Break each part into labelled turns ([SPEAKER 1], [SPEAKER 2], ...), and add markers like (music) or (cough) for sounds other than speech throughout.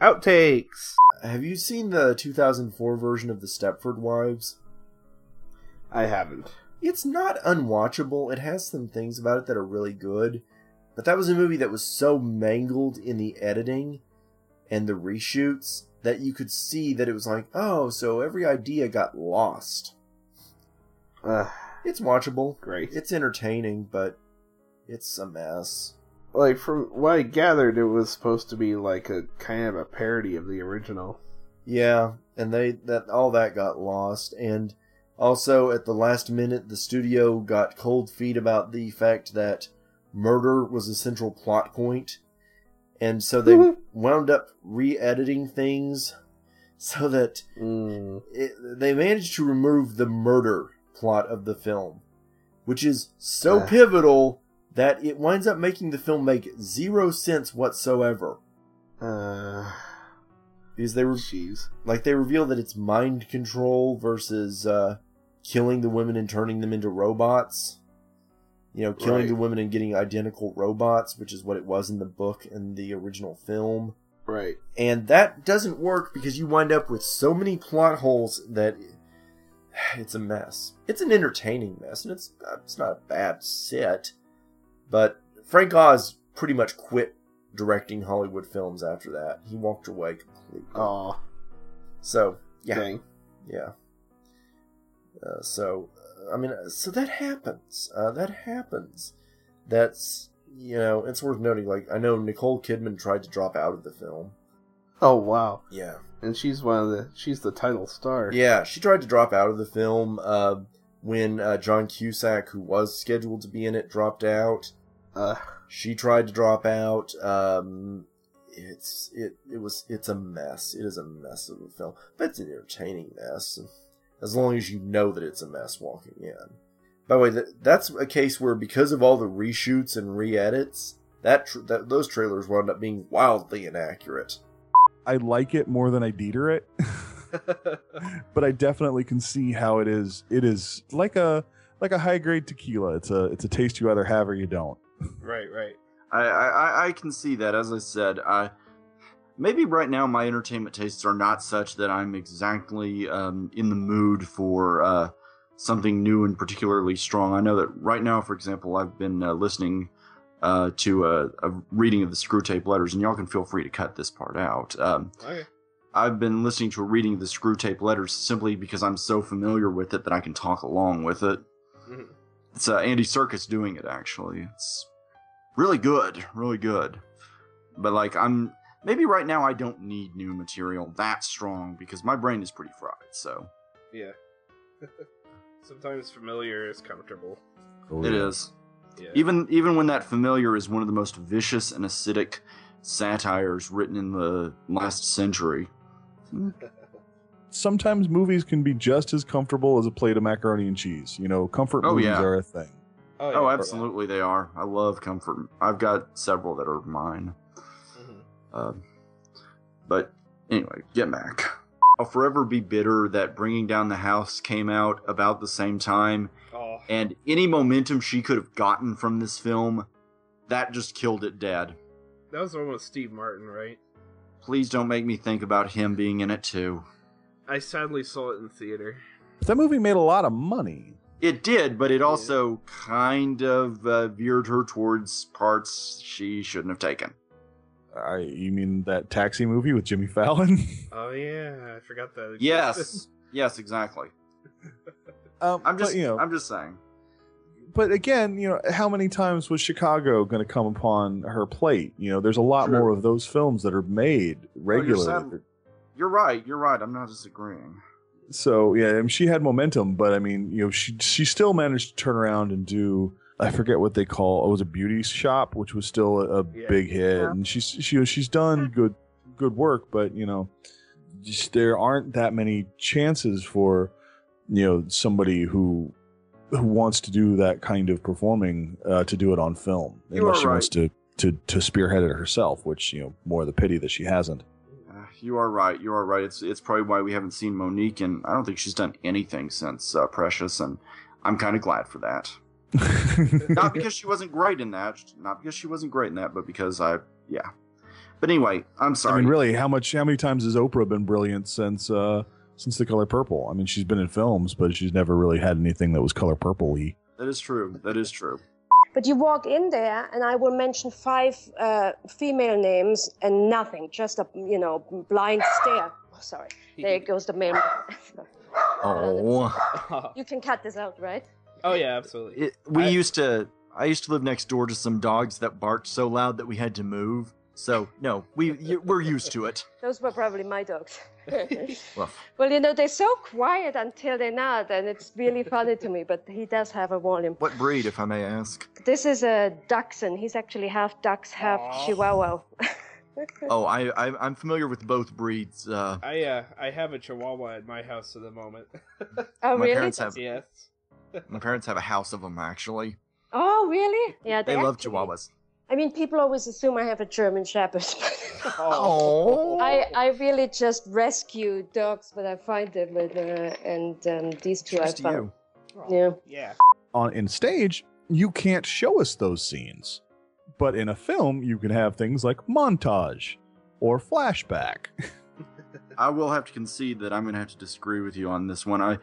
[SPEAKER 1] Outtakes.
[SPEAKER 2] Have you seen the 2004 version of the Stepford Wives?
[SPEAKER 1] I haven't.
[SPEAKER 2] It's not unwatchable. It has some things about it that are really good, but that was a movie that was so mangled in the editing and the reshoots that you could see that it was like, oh, so every idea got lost.
[SPEAKER 1] Uh,
[SPEAKER 2] It's watchable.
[SPEAKER 1] great.
[SPEAKER 2] It's entertaining, but it's a mess.
[SPEAKER 1] Like from what I gathered, it was supposed to be like a kind of a parody of the original.
[SPEAKER 2] Yeah, and they that all that got lost and also at the last minute the studio got cold feet about the fact that murder was a central plot. And so they wound up re-editing things so that
[SPEAKER 1] Mm.
[SPEAKER 2] it, they managed to remove the murder plot of the film, which is so
[SPEAKER 1] Ah.
[SPEAKER 2] pivotal that it winds up making the film make zero sense whatsoever.
[SPEAKER 1] Uh,
[SPEAKER 2] Because they were
[SPEAKER 1] jeez.
[SPEAKER 2] like they reveal that it's mind control versus uh, killing the women and turning them into robots. You know, killing
[SPEAKER 1] Right.
[SPEAKER 2] the women and getting identical robots, which is what it was in the book and the original film.
[SPEAKER 1] Right.
[SPEAKER 2] And that doesn't work because you wind up with so many plot holes that (sighs) it's a mess. It's an entertaining mess, and it's it's not a bad set. But Frank Oz pretty much quit directing Hollywood films after that. He walked away completely.
[SPEAKER 1] Oh,
[SPEAKER 2] So yeah,
[SPEAKER 1] dang.
[SPEAKER 2] yeah. Uh, so uh, I mean, uh, so that happens. Uh, that happens. That's you know, it's worth noting. Like I know Nicole Kidman tried to drop out of the film.
[SPEAKER 1] Oh wow.
[SPEAKER 2] Yeah,
[SPEAKER 1] And she's one of the she's the title star.
[SPEAKER 2] yeah. She tried to drop out of the film uh, when uh, John Cusack, who was scheduled to be in it, dropped out.
[SPEAKER 1] Uh,
[SPEAKER 2] She tried to drop out. Um, it's it it was it's a mess. It is a mess of a film, but it's an entertaining mess. As long as you know that it's a mess walking in. By the way, that, that's a case where because of all the reshoots and re-edits, that, tr- that those trailers wound up being wildly inaccurate.
[SPEAKER 3] I like it more than I deter it. (laughs) but I definitely can see how it is. It is like a like a high grade tequila. It's a it's a taste you either have or you don't.
[SPEAKER 1] Right, right.
[SPEAKER 4] I, I I- can see that. As I said, I maybe right now my entertainment tastes are not such that I'm exactly um, in the mood for uh, something new and particularly strong. I know that right now, for example, I've been uh, listening uh, to a, a reading of the Screwtape Letters, and y'all can feel free to cut this part out. Um,
[SPEAKER 1] Okay.
[SPEAKER 4] I've been listening to a reading of the Screwtape Letters simply because I'm so familiar with it that I can talk along with it.
[SPEAKER 1] Mhm.
[SPEAKER 4] It's uh, Andy Serkis doing it actually. It's really good, really good. But like I'm maybe right now I don't need new material that strong because my brain is pretty fried. So
[SPEAKER 1] Yeah. (laughs) Sometimes familiar is comfortable.
[SPEAKER 3] Oh,
[SPEAKER 4] it
[SPEAKER 3] yeah.
[SPEAKER 4] is
[SPEAKER 1] Yeah.
[SPEAKER 4] even even when that familiar is one of the most vicious and acidic satires written in the last century. (laughs)
[SPEAKER 3] Sometimes movies can be just as comfortable as a plate of macaroni and cheese. You know, comfort
[SPEAKER 4] Oh,
[SPEAKER 3] movies
[SPEAKER 4] yeah.
[SPEAKER 3] are a thing.
[SPEAKER 4] Oh,
[SPEAKER 1] yeah.
[SPEAKER 4] absolutely, they are. I love comfort. I've got several that are mine.
[SPEAKER 1] Mhm.
[SPEAKER 4] Um, but anyway, get back. I'll forever be bitter that Bringing Down the House came out about the same time,
[SPEAKER 1] Oh,
[SPEAKER 4] and any momentum she could have gotten from this film, that just killed it dead.
[SPEAKER 1] that was the one with Steve Martin, right?
[SPEAKER 4] Please don't make me think about him being in it too.
[SPEAKER 1] I sadly saw it in theater.
[SPEAKER 3] But that movie made a lot of money.
[SPEAKER 4] It did, but it also kind of uh, veered her towards parts she shouldn't have taken.
[SPEAKER 3] I, you mean that taxi movie with Jimmy Fallon? (laughs)
[SPEAKER 1] Oh yeah, I forgot that. existed.
[SPEAKER 4] Yes, (laughs) yes, exactly.
[SPEAKER 3] um,
[SPEAKER 4] I'm just,
[SPEAKER 3] but, you know,
[SPEAKER 4] I'm just saying.
[SPEAKER 3] but again, you know, how many times was Chicago going to come upon her plate? You know, there's a lot
[SPEAKER 4] True.
[SPEAKER 3] more of those films that are made regularly.
[SPEAKER 4] sad. You're right. You're right. I'm not disagreeing.
[SPEAKER 3] So yeah, I mean, she had momentum, but I mean, you know, she she still managed to turn around and do. I forget what they call. It was a beauty shop, which was still a, a
[SPEAKER 1] Yeah.
[SPEAKER 3] big hit, and she's she she's done good good work, but you know, just there aren't that many chances for you know somebody who who wants to do that kind of performing uh, to do it on film,
[SPEAKER 4] You
[SPEAKER 3] unless
[SPEAKER 4] are
[SPEAKER 3] she wants to to to spearhead it herself, which you know more the pity that she hasn't.
[SPEAKER 4] You are right. You are right. It's it's probably why we haven't seen Mo'Nique, and I don't think she's done anything since uh, Precious, and I'm kind of glad for that. (laughs) Not because she wasn't great in that, not because she wasn't great in that, but because I, yeah, But anyway, I'm sorry.
[SPEAKER 3] I mean, really, how much? How many times has Oprah been brilliant since uh, since The Color Purple? I mean, she's been in films, but she's never really had anything that was color purple-y.
[SPEAKER 4] That is true. That is true.
[SPEAKER 5] But you walk in there, and I will mention five uh, female names and nothing, just a you know blind stare. Oh, sorry, there (laughs) goes the male. (laughs)
[SPEAKER 4] Oh, (laughs)
[SPEAKER 5] you can cut this out, right?
[SPEAKER 6] oh yeah, absolutely.
[SPEAKER 4] it, we
[SPEAKER 6] I-
[SPEAKER 4] used to. I used to live next door to some dogs that barked so loud that we had to move. So no, we y- we're used to it.
[SPEAKER 5] Those were probably my dogs. (laughs)
[SPEAKER 4] Well,
[SPEAKER 5] well, you know, they're so quiet until they're not, and it's really funny to me. But he does have a volume.
[SPEAKER 4] what breed, if I may ask?
[SPEAKER 5] This is a Dachshund. He's actually half Dachs, half
[SPEAKER 6] Aw.
[SPEAKER 5] Chihuahua. (laughs)
[SPEAKER 4] Oh, I, I I'm familiar with both breeds. Uh,
[SPEAKER 6] I uh I have a Chihuahua at my house at the moment.
[SPEAKER 5] Oh,
[SPEAKER 4] my
[SPEAKER 5] really?
[SPEAKER 4] parents have
[SPEAKER 6] yes. (laughs)
[SPEAKER 4] my parents have a house of them actually.
[SPEAKER 5] Oh, really? Yeah,
[SPEAKER 4] They love
[SPEAKER 5] actually-
[SPEAKER 4] Chihuahuas.
[SPEAKER 5] I mean, people always assume I have a German Shepherd.
[SPEAKER 4] Oh,
[SPEAKER 5] I, I really just rescue dogs when I find them, and, uh, and um, these two I
[SPEAKER 4] Cheers to
[SPEAKER 5] found.
[SPEAKER 4] you.
[SPEAKER 5] Yeah.
[SPEAKER 6] Yeah.
[SPEAKER 3] On in stage, you can't show us those scenes, but in a film, you can have things like montage or flashback. (laughs)
[SPEAKER 4] I will have to concede that I'm going to have to disagree with you on this one. I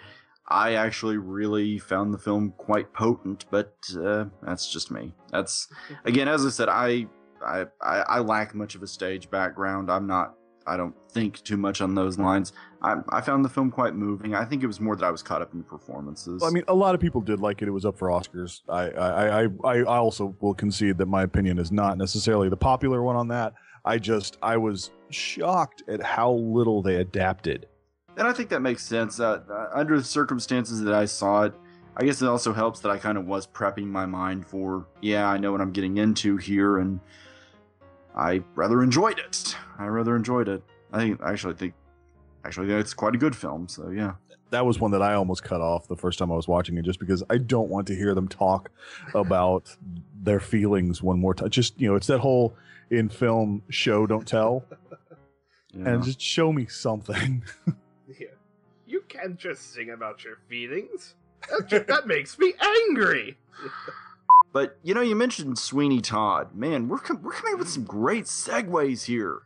[SPEAKER 4] I actually really found the film quite potent, but uh, that's just me. That's again, as I said, I, I I lack much of a stage background. I'm not. I don't think too much on those lines. I, I found the film quite moving. I think it was more that I was caught up in performances.
[SPEAKER 3] I mean, a lot of people did like it. It was up for Oscars. I, I, I I also will concede that my opinion is not necessarily the popular one on that. I just, I was shocked at how little they adapted.
[SPEAKER 4] And I think that makes sense. Uh, uh, under the circumstances that I saw it, I guess it also helps that I kind of was prepping my mind for, yeah, I know what I'm getting into here, and I rather enjoyed it. I rather enjoyed it. I think, actually I actually think, actually, it's quite a good film. So yeah,
[SPEAKER 3] That was one that I almost cut off the first time I was watching it, just because I don't want to hear them talk about (laughs) their feelings one more time. Just you know, it's that whole in film show don't tell, (laughs)
[SPEAKER 4] yeah.
[SPEAKER 3] and just show me something. (laughs)
[SPEAKER 6] Can't just sing about your feelings. That, (laughs) that makes me angry.
[SPEAKER 4] But you know, you mentioned Sweeney Todd. Man, we're com- we're coming up with some great segues here.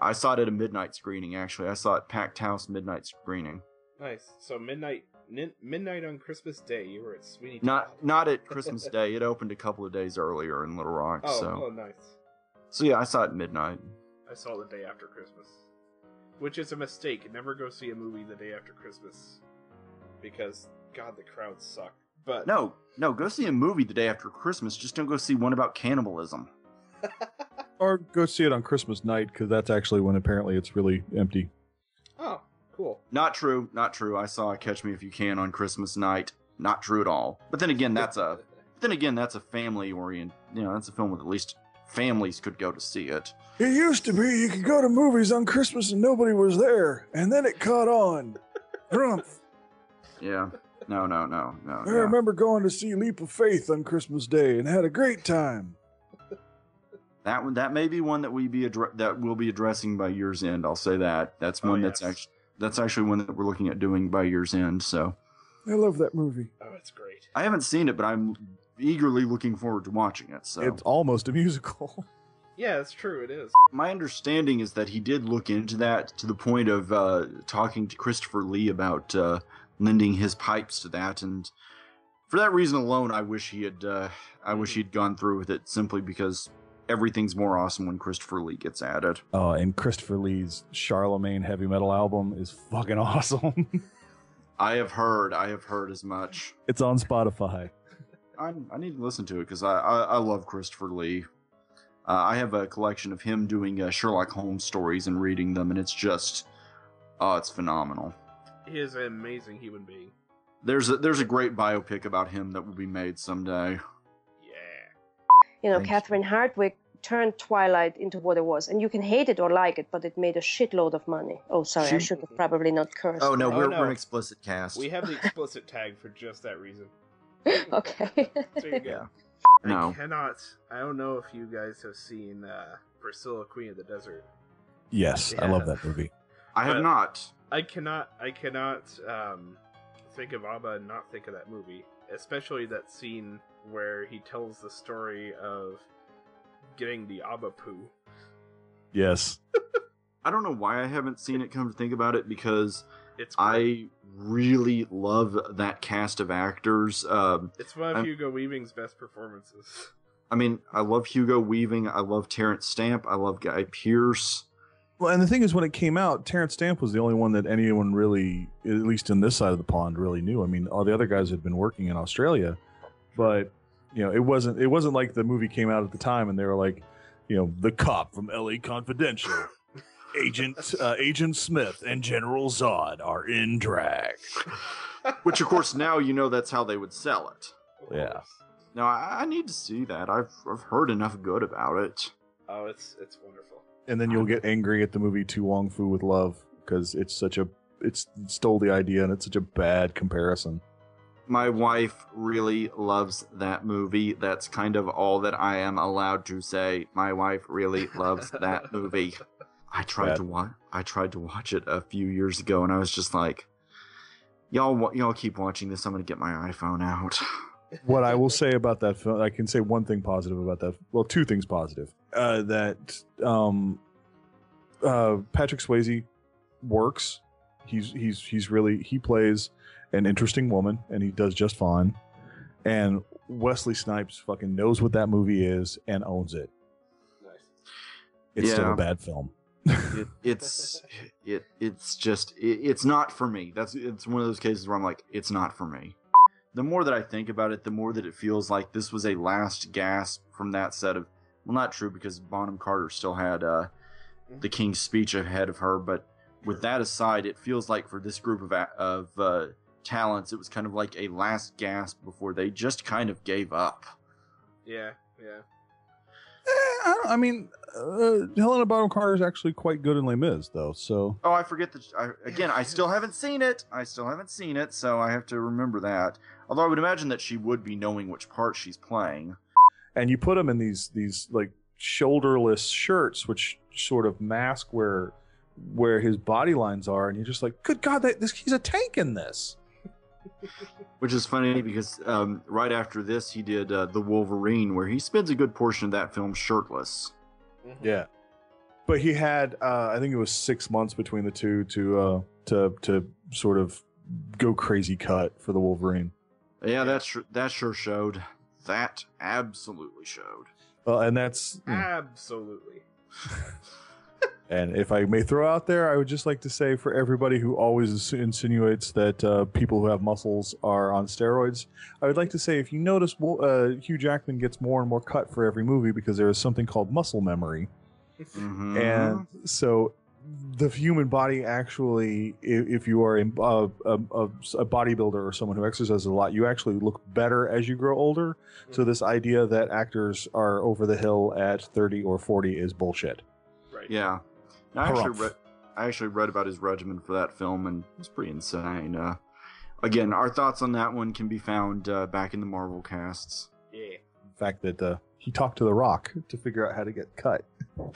[SPEAKER 4] I saw it at a midnight screening. Actually, I saw it packed house midnight screening.
[SPEAKER 6] Nice. So midnight, nin- midnight on Christmas Day, you were at Sweeney. Todd.
[SPEAKER 4] not not at (laughs) Christmas Day. It opened a couple of days earlier in Little Rock.
[SPEAKER 6] Oh,
[SPEAKER 4] so
[SPEAKER 6] oh, nice.
[SPEAKER 4] so yeah, I saw it midnight.
[SPEAKER 6] I saw it the day after Christmas, which is a mistake. Never go see a movie the day after Christmas, because God, the crowds suck. But
[SPEAKER 4] No, no, go see a movie the day after Christmas. Just don't go see one about cannibalism. (laughs)
[SPEAKER 3] or go see it on Christmas night because that's actually when apparently it's really empty.
[SPEAKER 6] oh, cool.
[SPEAKER 4] Not true. Not true. I saw Catch Me If You Can on Christmas night. Not true at all. But then again, that's a (laughs) then again that's a family orient. You know, that's a film with at least families could go to see it.
[SPEAKER 3] It used to be you could go to movies on Christmas and nobody was there, and then it caught on. Grumph.
[SPEAKER 4] Yeah. No, no, no, no.
[SPEAKER 3] I
[SPEAKER 4] yeah.
[SPEAKER 3] remember going to see Leap of Faith on Christmas Day and had a great time.
[SPEAKER 4] That one, that may be one that we be addre- that we'll be addressing by year's end. I'll say that. That's
[SPEAKER 6] Oh,
[SPEAKER 4] one that's actually that's actually one that we're looking at doing by year's end. So
[SPEAKER 3] I love that movie.
[SPEAKER 6] Oh, it's great.
[SPEAKER 4] I haven't seen it, but I'm eagerly looking forward to watching it. So
[SPEAKER 3] It's almost a musical. (laughs)
[SPEAKER 6] Yeah, it's true. It is.
[SPEAKER 4] my understanding is that he did look into that to the point of uh, talking to Christopher Lee about uh, lending his pipes to that, and for that reason alone, I wish he had. Uh, I wish he'd gone through with it simply because everything's more awesome when Christopher Lee gets at it.
[SPEAKER 3] Oh, and Christopher Lee's Charlemagne heavy metal album is fucking awesome. (laughs)
[SPEAKER 4] I have heard. I have heard as much.
[SPEAKER 3] it's on Spotify.
[SPEAKER 4] I, I need to listen to it because I, I I love Christopher Lee. Uh, I have a collection of him doing uh, Sherlock Holmes stories and reading them, and it's just, oh, it's phenomenal.
[SPEAKER 6] He is an amazing human being.
[SPEAKER 4] There's a there's a great biopic about him that will be made someday.
[SPEAKER 6] Yeah.
[SPEAKER 5] You know,
[SPEAKER 3] Thanks.
[SPEAKER 5] Catherine Hardwicke turned Twilight into what it was, and you can hate it or like it, but it made a shitload of money. Oh, sorry, I
[SPEAKER 4] She-
[SPEAKER 5] should have probably not cursed.
[SPEAKER 4] Oh no,
[SPEAKER 6] Oh,
[SPEAKER 4] we're,
[SPEAKER 6] no.
[SPEAKER 4] we're an explicit cast.
[SPEAKER 6] We have the (laughs) explicit tag for just that reason. (laughs)
[SPEAKER 5] okay.
[SPEAKER 6] So you go.
[SPEAKER 4] Yeah.
[SPEAKER 6] I cannot. I don't know if you guys have seen uh, Priscilla, Queen of the Desert.
[SPEAKER 3] Yes, I love that movie.
[SPEAKER 4] I have not.
[SPEAKER 6] I cannot. I cannot um, think of Abba and not think of that movie, especially that scene where he tells the story of getting the Abba poo.
[SPEAKER 3] Yes. (laughs)
[SPEAKER 4] I don't know why I haven't seen it. Come to think about it, because
[SPEAKER 6] It's great.
[SPEAKER 4] I really love that cast of actors. Um,
[SPEAKER 6] It's one of
[SPEAKER 4] I'm-
[SPEAKER 6] Hugo Weaving's best performances. (laughs)
[SPEAKER 4] I mean, I love Hugo Weaving. I love Terence Stamp. I love Guy Pearce.
[SPEAKER 3] Well, and the thing is, when it came out, Terence Stamp was the only one that anyone really, at least in this side of the pond, really knew. I mean, all the other guys had been working in Australia, but you know, it wasn't. It wasn't like the movie came out at the time, and they were like, you know, the cop from L.A. Confidential, Agent uh, Agent Smith, and General Zod are in drag. (laughs)
[SPEAKER 4] Which, of course, now you know that's how they would sell it.
[SPEAKER 3] Yeah.
[SPEAKER 4] Now, I, I need to see that. I've, I've heard enough good about it.
[SPEAKER 6] Oh, it's it's wonderful.
[SPEAKER 3] And then you'll get angry at the movie To Wong Foo with Love because it's such a it's stole the idea and it's such a bad comparison.
[SPEAKER 4] My wife really loves that movie. That's kind of all that I am allowed to say. My wife really loves that (laughs) movie. I tried
[SPEAKER 3] Bad.
[SPEAKER 4] to watch. I tried to watch it a few years ago, and I was just like, "Y'all, y'all keep watching this. I'm gonna get my iPhone out." (laughs)
[SPEAKER 3] what I will say about that film, I can say one thing positive about that. Well, two things positive. Uh, that um, uh, Patrick Swayze works. He's he's he's really he plays an interesting woman, and he does just fine. And Wesley Snipes fucking knows what that movie is and owns it.
[SPEAKER 6] Nice.
[SPEAKER 3] It's still a bad film.
[SPEAKER 4] It, it's it it's just it, it's not for me. That's it's one of those cases where I'm like, it's not for me. The more that I think about it, the more that it feels like this was a last gasp from that set of well, not true because Bonham Carter still had uh, the King's Speech ahead of her, but with that aside, it feels like for this group of of uh, talents, it was kind of like a last gasp before they just kind of gave up.
[SPEAKER 6] Yeah, yeah.
[SPEAKER 3] Eh, I, don't, I mean, uh, Helena Bonham Carter is actually quite good in Les Mis, though. So
[SPEAKER 4] Oh, I forget that. I, again, I still haven't seen it. I still haven't seen it, so I have to remember that. Although I would imagine that she would be knowing which part she's playing.
[SPEAKER 3] and you put him in these these like shoulderless shirts which sort of mask where where his body lines are and you're just like good god that, this he's a tank in this
[SPEAKER 4] Which is funny because um, right after this, he did uh, The Wolverine, where he spends a good portion of that film shirtless.
[SPEAKER 6] Mhm.
[SPEAKER 3] yeah but he had uh i think it was six months between the two to uh to to sort of go crazy cut for the wolverine
[SPEAKER 4] Yeah, that sure, that sure showed. That absolutely showed.
[SPEAKER 3] well and that's
[SPEAKER 6] Mm. Absolutely. (laughs)
[SPEAKER 3] And if I may throw out there, I would just like to say for everybody who always insinuates that uh, people who have muscles are on steroids, I would like to say if you notice, uh, Hugh Jackman gets more and more cut for every movie because there is something called muscle memory.
[SPEAKER 4] Mhm.
[SPEAKER 3] And so the human body actually, if, if you are a, a, a, a bodybuilder or someone who exercises a lot, you actually look better as you grow older. So this idea that actors are over the hill at 30 or 40 is bullshit.
[SPEAKER 6] Right.
[SPEAKER 4] Yeah, I actually read. I actually read about his regimen for that film, and it's pretty insane. Uh, again, our thoughts on that one can be found uh, back in the Marvel casts.
[SPEAKER 6] Yeah.
[SPEAKER 3] the fact that uh, he talked to The Rock to figure out how to get cut. (laughs)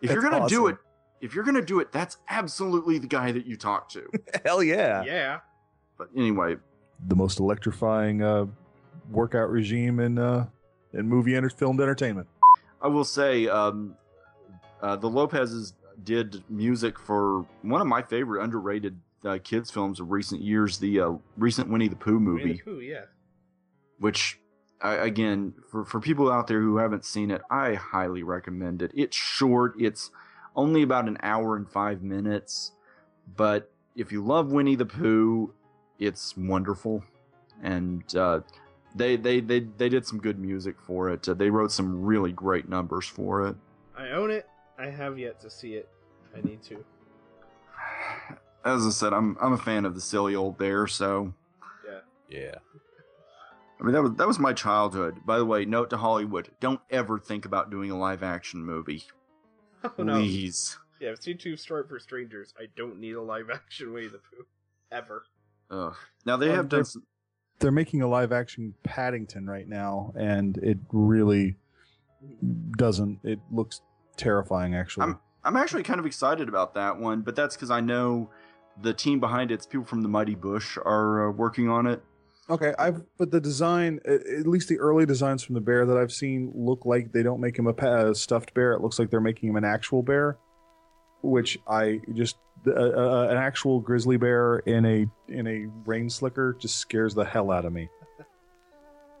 [SPEAKER 4] If you're gonna do it, if you're gonna do it, that's absolutely the guy that you talk to. (laughs)
[SPEAKER 3] Hell yeah.
[SPEAKER 6] Yeah.
[SPEAKER 4] but anyway,
[SPEAKER 3] The most electrifying uh, workout regime in uh, in movie and filmed entertainment.
[SPEAKER 4] I will say, um, uh, the Lopez's did music for one of my favorite underrated uh, kids films of recent years, the uh, recent Winnie the Pooh movie.
[SPEAKER 6] Winnie the Pooh, yeah.
[SPEAKER 4] which I, again for for people out there who haven't seen it i highly recommend it it's short it's only about an hour and five minutes but if you love winnie the pooh it's wonderful and uh, they, they they they did some good music for it uh, they wrote some really great numbers for it
[SPEAKER 6] I own it. I have yet to see it. I need to.
[SPEAKER 4] as i said i'm i'm a fan of the silly old bear so
[SPEAKER 3] Yeah. Yeah.
[SPEAKER 4] I mean that was that was my childhood. By the way, note to Hollywood: don't ever think about doing a live action movie. (laughs)
[SPEAKER 6] Oh no.
[SPEAKER 4] Please.
[SPEAKER 6] Yeah, I've seen Too Short for Strangers. I don't need a live action Winnie the Pooh. Ever.
[SPEAKER 4] Ugh. Now they
[SPEAKER 3] Um,
[SPEAKER 4] have done some,
[SPEAKER 3] They're making a live action Paddington right now, and it really doesn't. It looks terrifying, actually.
[SPEAKER 4] I'm I'm actually kind of excited about that one, but that's because I know the team behind it's people from the Mighty Boosh are uh, working on it.
[SPEAKER 3] Okay, I've but the design, at least the early designs from the bear that I've seen, look like they don't make him a, pa- a stuffed bear. It looks like they're making him an actual bear, which I just uh, uh, an actual grizzly bear in a in a rain slicker just scares the hell out of me.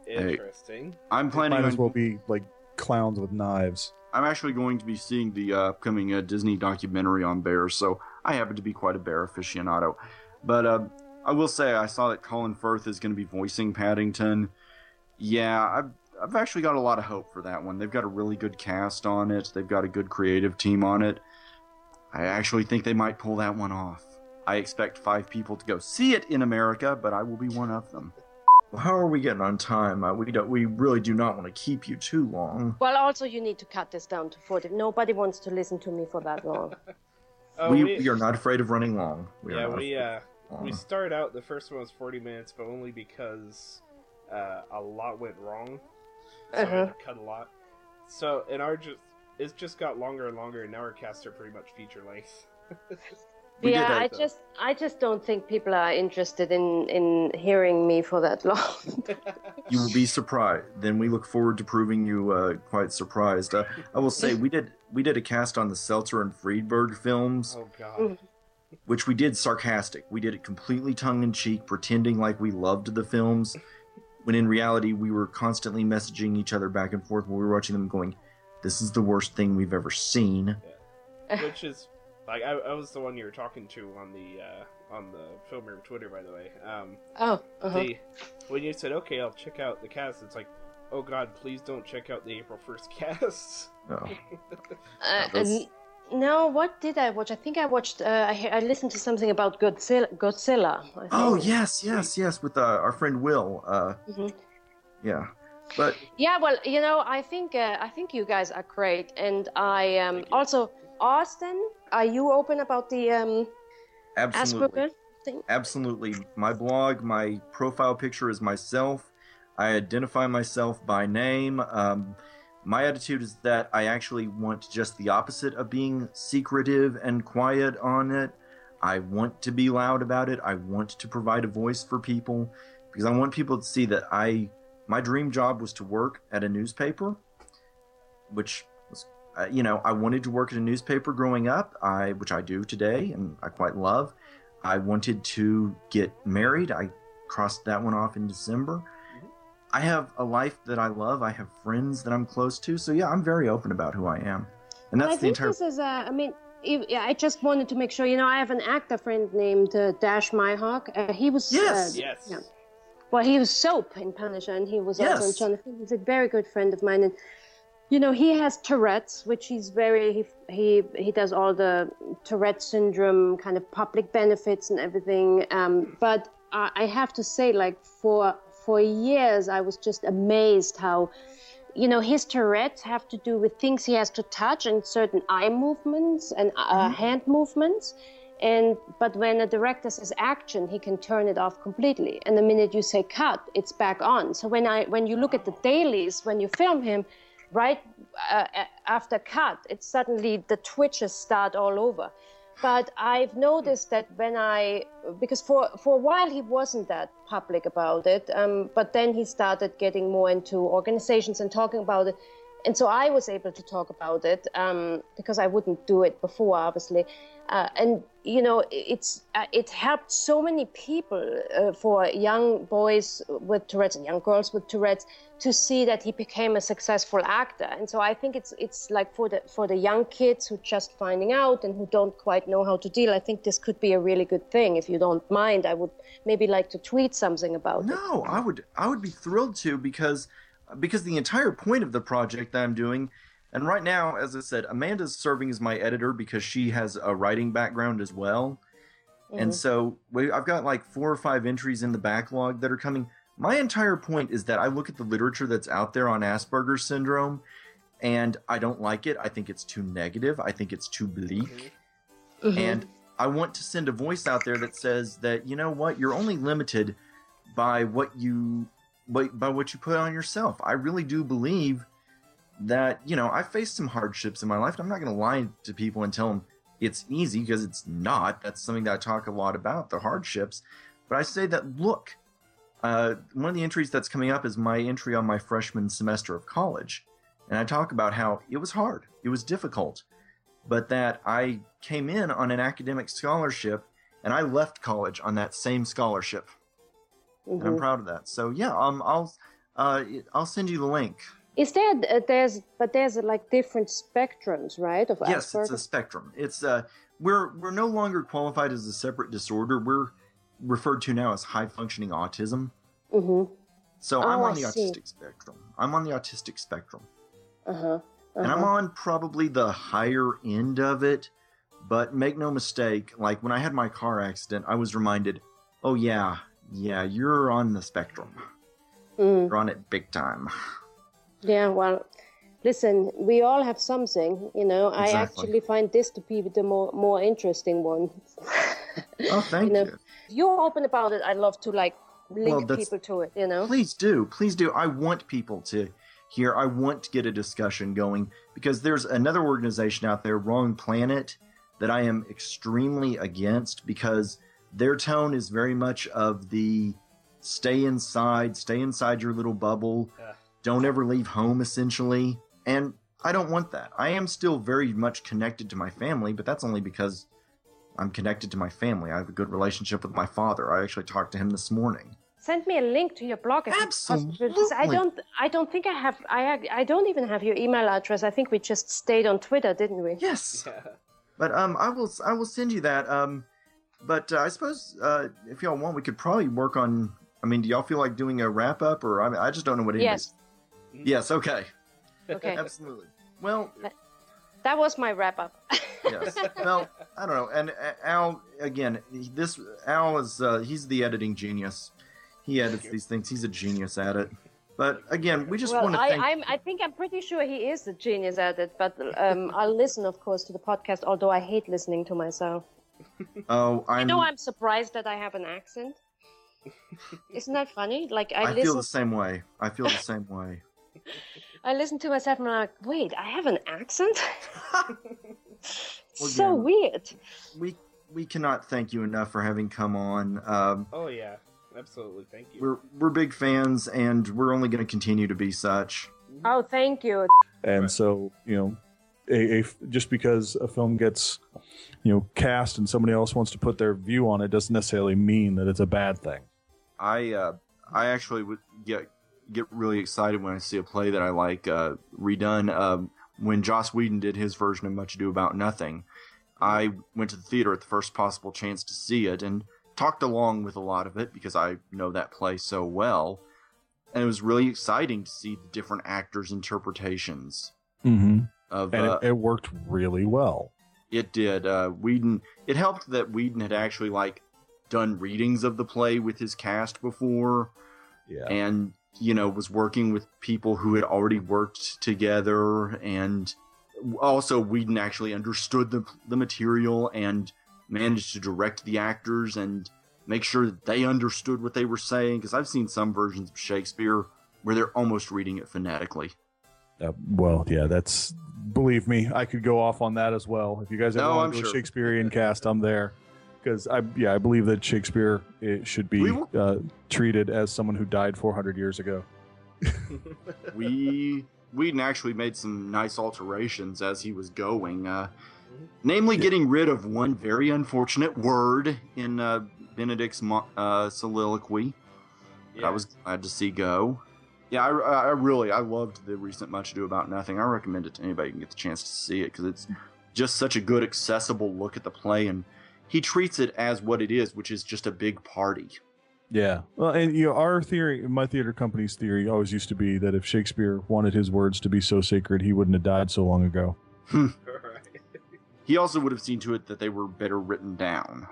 [SPEAKER 6] Interesting.
[SPEAKER 7] I'm planning It
[SPEAKER 3] Might
[SPEAKER 7] on
[SPEAKER 3] as well be like clowns with knives.
[SPEAKER 7] I'm actually going to be seeing the uh, upcoming uh, Disney documentary on bears, so I happen to be quite a bear aficionado. But uh, I will say I saw that Colin Firth is going to be voicing Paddington. Yeah, I've, I've actually got a lot of hope for that one. They've got a really good cast on it. They've got a good creative team on it. I actually think they might pull that one off. I expect five people to go see it in America, but I will be one of them.
[SPEAKER 4] Well, how are we getting on time? Uh, we don't. We really do not want to keep you too long.
[SPEAKER 5] Well, also you need to cut this down to 40. Nobody wants to listen to me for that long. (laughs)
[SPEAKER 6] Oh,
[SPEAKER 4] we, we are not afraid of running long. We are
[SPEAKER 6] yeah, we uh,
[SPEAKER 4] of
[SPEAKER 6] we
[SPEAKER 4] long.
[SPEAKER 6] started out. The first one was 40 minutes, but only because uh, a lot went wrong. So I
[SPEAKER 5] Uh-huh.
[SPEAKER 6] had to cut a lot. So and our just it's just got longer and longer, and now our casts are pretty much feature length. (laughs)
[SPEAKER 7] We
[SPEAKER 5] yeah, I
[SPEAKER 7] though.
[SPEAKER 5] just I just don't think people are interested in in hearing me for that (laughs) long. (laughs)
[SPEAKER 4] You will be surprised. Then we look forward to proving you uh, quite surprised. Uh, I will say we did we did a cast on the Seltzer and Friedberg films,
[SPEAKER 6] oh god.
[SPEAKER 5] Mm.
[SPEAKER 4] which we did sarcastic. We did it completely tongue in cheek, pretending like we loved the films, when in reality we were constantly messaging each other back and forth while we were watching them, going, "This is the worst thing we've ever seen."
[SPEAKER 6] Which is like I, I was the one you were talking to on the uh, on the film room Twitter, by the way. Um,
[SPEAKER 5] oh, uh-huh.
[SPEAKER 6] the when you said okay, I'll check out the cast. It's like, oh god, please don't check out the April first (laughs) cast.
[SPEAKER 4] Oh. (laughs)
[SPEAKER 5] Uh, n- no, what did I watch? I think I watched. Uh, I, I listened to something about Godzilla. Godzilla.
[SPEAKER 4] Oh yes, yes, yes, with uh, our friend Will. Uh,
[SPEAKER 5] Mhm.
[SPEAKER 4] yeah, but
[SPEAKER 5] Yeah, well, you know, I think uh, I think you guys are great, and I um, also Austin. Are you open about the um,
[SPEAKER 4] absolutely.
[SPEAKER 5] Asperger thing?
[SPEAKER 4] Absolutely. My blog, my profile picture is myself. I identify myself by name. Um, my attitude is that I actually want just the opposite of being secretive and quiet on it. I want to be loud about it. I want to provide a voice for people because I want people to see that I my dream job was to work at a newspaper, which uh, you know I wanted to work at a newspaper growing up. I which I do today and I quite love. I wanted to get married. I crossed that one off in December. I have a life that I love. I have friends that I'm close to. So yeah, I'm very open about who I am, and
[SPEAKER 5] Well,
[SPEAKER 4] that's
[SPEAKER 5] I
[SPEAKER 4] the
[SPEAKER 5] think
[SPEAKER 4] entire.
[SPEAKER 5] this is. Uh, I mean, if, yeah, I just wanted to make sure. You know, I have an actor friend named uh, Dash Mihok. Uh, he was.
[SPEAKER 4] Yes.
[SPEAKER 5] Uh,
[SPEAKER 6] yes.
[SPEAKER 5] Yeah. Well, he was Soap in Punisher, and he was also in
[SPEAKER 4] Yes.
[SPEAKER 5] Jonathan. He's a very good friend of mine, and you know he has Tourette's, which he's very he he he does all the Tourette syndrome kind of public benefits and everything. Um, but I, I have to say, like for for years, I was just amazed how. You know, his Tourette's have to do with things he has to touch and certain eye movements and uh, hand movements and but when a director says action he can turn it off completely and the minute you say cut it's back on so when i when you look at the dailies when you film him right uh, after cut it's suddenly the twitches start all over but i've noticed that when i because for for a while he wasn't that public about it um, but then he started getting more into organizations and talking about it and so I was able to talk about it um, because I wouldn't do it before, obviously. Uh, and you know, it's uh, it helped so many people uh, for young boys with Tourette's and young girls with Tourette's to see that he became a successful actor. And so I think it's it's like for the for the young kids who are just finding out and who don't quite know how to deal. I think this could be a really good thing. If you don't mind, I would maybe like to tweet something about it.
[SPEAKER 4] No, I would I would be thrilled to because because the entire point of the project that I'm doing and right now as I said Amanda's serving as my editor because she has a writing background as well. And
[SPEAKER 5] Mhm.
[SPEAKER 4] so we, I've got like four or five entries in the backlog that are coming. My entire point is that I look at the literature that's out there on Asperger's syndrome and I don't like it. I think it's too negative. I think it's too bleak.
[SPEAKER 5] Mhm.
[SPEAKER 4] And I want to send a voice out there that says that you know what, you're only limited by what you by, by what you put on yourself. I really do believe that you know I faced some hardships in my life. I'm not going to lie to people and tell them it's easy because it's not. That's something that I talk a lot about the hardships. But I say that look, uh, one of the entries that's coming up is my entry on my freshman semester of college. And I talk about how it was hard, it was difficult, but that I came in on an academic scholarship and I left college on that same scholarship. And I'm
[SPEAKER 5] Mhm.
[SPEAKER 4] proud of that. So yeah, um, I'll uh, I'll send you the link.
[SPEAKER 5] Is there uh, there's but there's uh, like different spectrums, right? Of
[SPEAKER 4] Yes, it's a spectrum. It's uh, we're we're no longer qualified as a separate disorder. We're referred to now as high functioning autism.
[SPEAKER 5] Mm-hmm.
[SPEAKER 4] So I'm
[SPEAKER 5] Oh,
[SPEAKER 4] on
[SPEAKER 5] I
[SPEAKER 4] the
[SPEAKER 5] see.
[SPEAKER 4] autistic spectrum. I'm on the autistic spectrum.
[SPEAKER 5] Uh-huh.
[SPEAKER 4] and I'm
[SPEAKER 5] uh-huh.
[SPEAKER 4] on probably the higher end of it. But make no mistake, like when I had my car accident, I was reminded, oh yeah, yeah, you're on the spectrum.
[SPEAKER 5] Mm.
[SPEAKER 4] You're on it big time.
[SPEAKER 5] Yeah, well, listen, we all have something, you know. I actually find this to be the more more interesting one. (laughs)
[SPEAKER 4] Oh, thank
[SPEAKER 5] know,
[SPEAKER 4] you.
[SPEAKER 5] If you're open about it, I love to like link
[SPEAKER 4] Well,
[SPEAKER 5] people to it, you know.
[SPEAKER 4] Please do, please do. I want people to hear. I want to get a discussion going because there's another organization out there, Wrong Planet, that I am extremely against because their tone is very much of the stay inside, stay inside your little bubble,
[SPEAKER 6] Ugh.
[SPEAKER 4] Don't ever leave home, essentially. And I don't want that. I am still very much connected to my family, but that's only because I'm connected to my family. I have a good relationship with my father. I actually talked to him this morning.
[SPEAKER 5] Send me a link to your blog if it's possible, because I don't I don't think I have I I don't even have your email address. I think we just stayed on Twitter, didn't we?
[SPEAKER 4] Yes. (laughs)
[SPEAKER 6] Yeah.
[SPEAKER 4] But um, I will I will send you that. Um, but uh, I suppose uh, if y'all want, we could probably work on. I mean, do y'all feel like doing a wrap up, or I, mean, I just don't know what it is.
[SPEAKER 5] Yes.
[SPEAKER 4] Yes. Okay.
[SPEAKER 5] Okay. (laughs)
[SPEAKER 4] Absolutely. Well,
[SPEAKER 5] That was my wrap up. (laughs)
[SPEAKER 4] yes. Well, I don't know. And uh, Al, again, this Al is uh, he's the editing genius. He edits these things. He's a genius at it. But again, we just
[SPEAKER 5] well,
[SPEAKER 4] want to
[SPEAKER 5] I,
[SPEAKER 4] thank.
[SPEAKER 5] I'm, I think I'm pretty sure he is a genius at it, but um, I'll listen, of course, to the podcast, although I hate listening to myself.
[SPEAKER 4] oh, I'm.
[SPEAKER 5] You know, I'm surprised that I have an accent. (laughs) Isn't that funny? Like, I,
[SPEAKER 4] I
[SPEAKER 5] listen,
[SPEAKER 4] feel the same way. I feel the same way.
[SPEAKER 5] I listen to myself and I'm like, wait, I have an accent? (laughs)
[SPEAKER 4] Well,
[SPEAKER 5] so
[SPEAKER 4] yeah.
[SPEAKER 5] weird.
[SPEAKER 4] we we cannot thank you enough for having come on. Um,
[SPEAKER 6] Oh yeah, absolutely. Thank you.
[SPEAKER 4] we're we're big fans, and we're only going to continue to be such.
[SPEAKER 5] Oh, thank you.
[SPEAKER 3] And so, you know, a, a f- just because a film gets, you know, cast and somebody else wants to put their view on it doesn't necessarily mean that it's a bad thing.
[SPEAKER 4] I uh, I actually would get get really excited when I see a play that I like uh, redone. Um, when Joss Whedon did his version of Much Ado About Nothing, I went to the theater at the first possible chance to see it and talked along with a lot of it because I know that play so well. And it was really exciting to see the different actors' interpretations
[SPEAKER 3] Mm-hmm.
[SPEAKER 4] of
[SPEAKER 3] And
[SPEAKER 4] uh,
[SPEAKER 3] it, it worked really well.
[SPEAKER 4] It did. Uh, Whedon. It helped that Whedon had actually like done readings of the play with his cast before,
[SPEAKER 3] Yeah.
[SPEAKER 4] and you know was working with people who had already worked together, and also Whedon actually understood the the material and managed to direct the actors and make sure that they understood what they were saying. Because I've seen some versions of Shakespeare where they're almost reading it phonetically.
[SPEAKER 3] Uh, well, yeah, that's believe me, I could go off on that as well. If you guys ever
[SPEAKER 4] No,
[SPEAKER 3] want to do a. Shakespearean cast, I'm there. Because I, yeah, I believe that Shakespeare it should be uh, treated as someone who died 400 years ago. (laughs)
[SPEAKER 4] we Whedon actually made some nice alterations as he was going, uh, namely getting rid of one very unfortunate word in uh, Benedick's mo- uh, soliloquy. that I was glad to see go. Yeah, I, I really I loved the recent Much Ado About Nothing. I recommend it to anybody who can get the chance to see it because it's just such a good, accessible look at the play, and he treats it as what it is, which is just a big party.
[SPEAKER 3] Yeah. Well, and you know, our theory, my theater company's theory, always used to be that if Shakespeare wanted his words to be so sacred, he wouldn't have died so long ago.
[SPEAKER 6] Hmm. (laughs)
[SPEAKER 4] He also would have seen to it that they were better written down.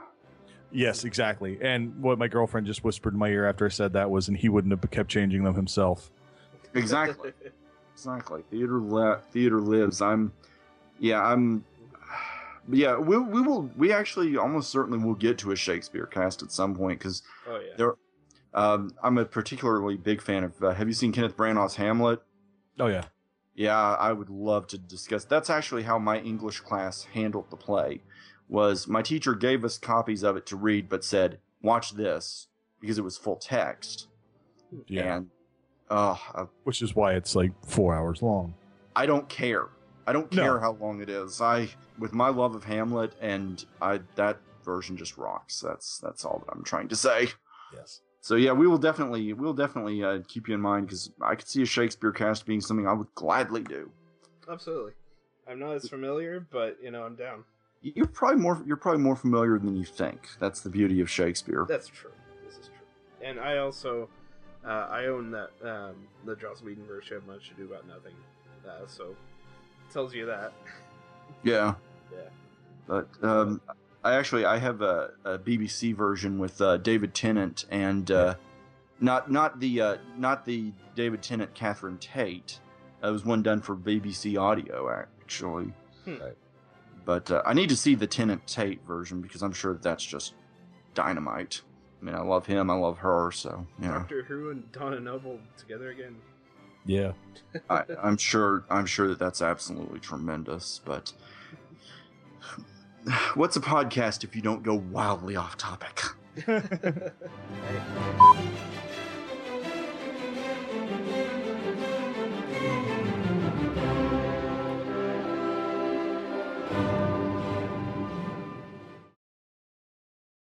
[SPEAKER 3] Yes, exactly. And what my girlfriend just whispered in my ear after I said that was, and he wouldn't have kept changing them himself.
[SPEAKER 4] Exactly. (laughs) Exactly. Theater li- theater lives. I'm yeah, I'm yeah, we we will we actually almost certainly will get to a Shakespeare cast at some point cuz
[SPEAKER 6] oh yeah.
[SPEAKER 4] there um I'm a particularly big fan of uh, have you seen Kenneth Branagh's Hamlet?
[SPEAKER 3] Oh yeah.
[SPEAKER 4] Yeah, I would love to discuss. That's actually how my English class handled the play. Was my teacher gave us copies of it to read but said, "Watch this" because it was full text.
[SPEAKER 3] Yeah.
[SPEAKER 4] And oh, I,
[SPEAKER 3] Which is why it's like four hours long.
[SPEAKER 4] I don't care. I don't
[SPEAKER 3] No.
[SPEAKER 4] care how long it is. I, with my love of Hamlet, and I that version just rocks. That's that's all that I'm trying to say.
[SPEAKER 2] Yes.
[SPEAKER 4] So yeah, we will definitely we'll definitely uh, keep you in mind because I could see a Shakespeare cast being something I would gladly do.
[SPEAKER 6] Absolutely. I'm not as familiar, but you know I'm down.
[SPEAKER 4] You're probably more you're probably more familiar than you think. That's the beauty of Shakespeare.
[SPEAKER 6] That's true. This is true. And I also, uh, I own that um, the Joss Whedon version of Much Ado About Nothing, uh, so tells you that.
[SPEAKER 4] Yeah.
[SPEAKER 6] Yeah.
[SPEAKER 4] But um, I actually I have a, a BBC version with uh, David Tennant and uh, not not the uh, not the David Tennant Catherine Tate. It was one done for BBC Audio actually.
[SPEAKER 6] Hmm.
[SPEAKER 2] Right.
[SPEAKER 4] But uh, I need to see the Tennant Tate version because I'm sure that's just dynamite. I mean, I love him, I love her, so you know,
[SPEAKER 6] Doctor Who and Donna Noble together again.
[SPEAKER 3] Yeah.
[SPEAKER 4] I, I'm sure I'm sure that that's absolutely tremendous. But (sighs) what's a podcast if you don't go wildly off topic? (laughs) (laughs)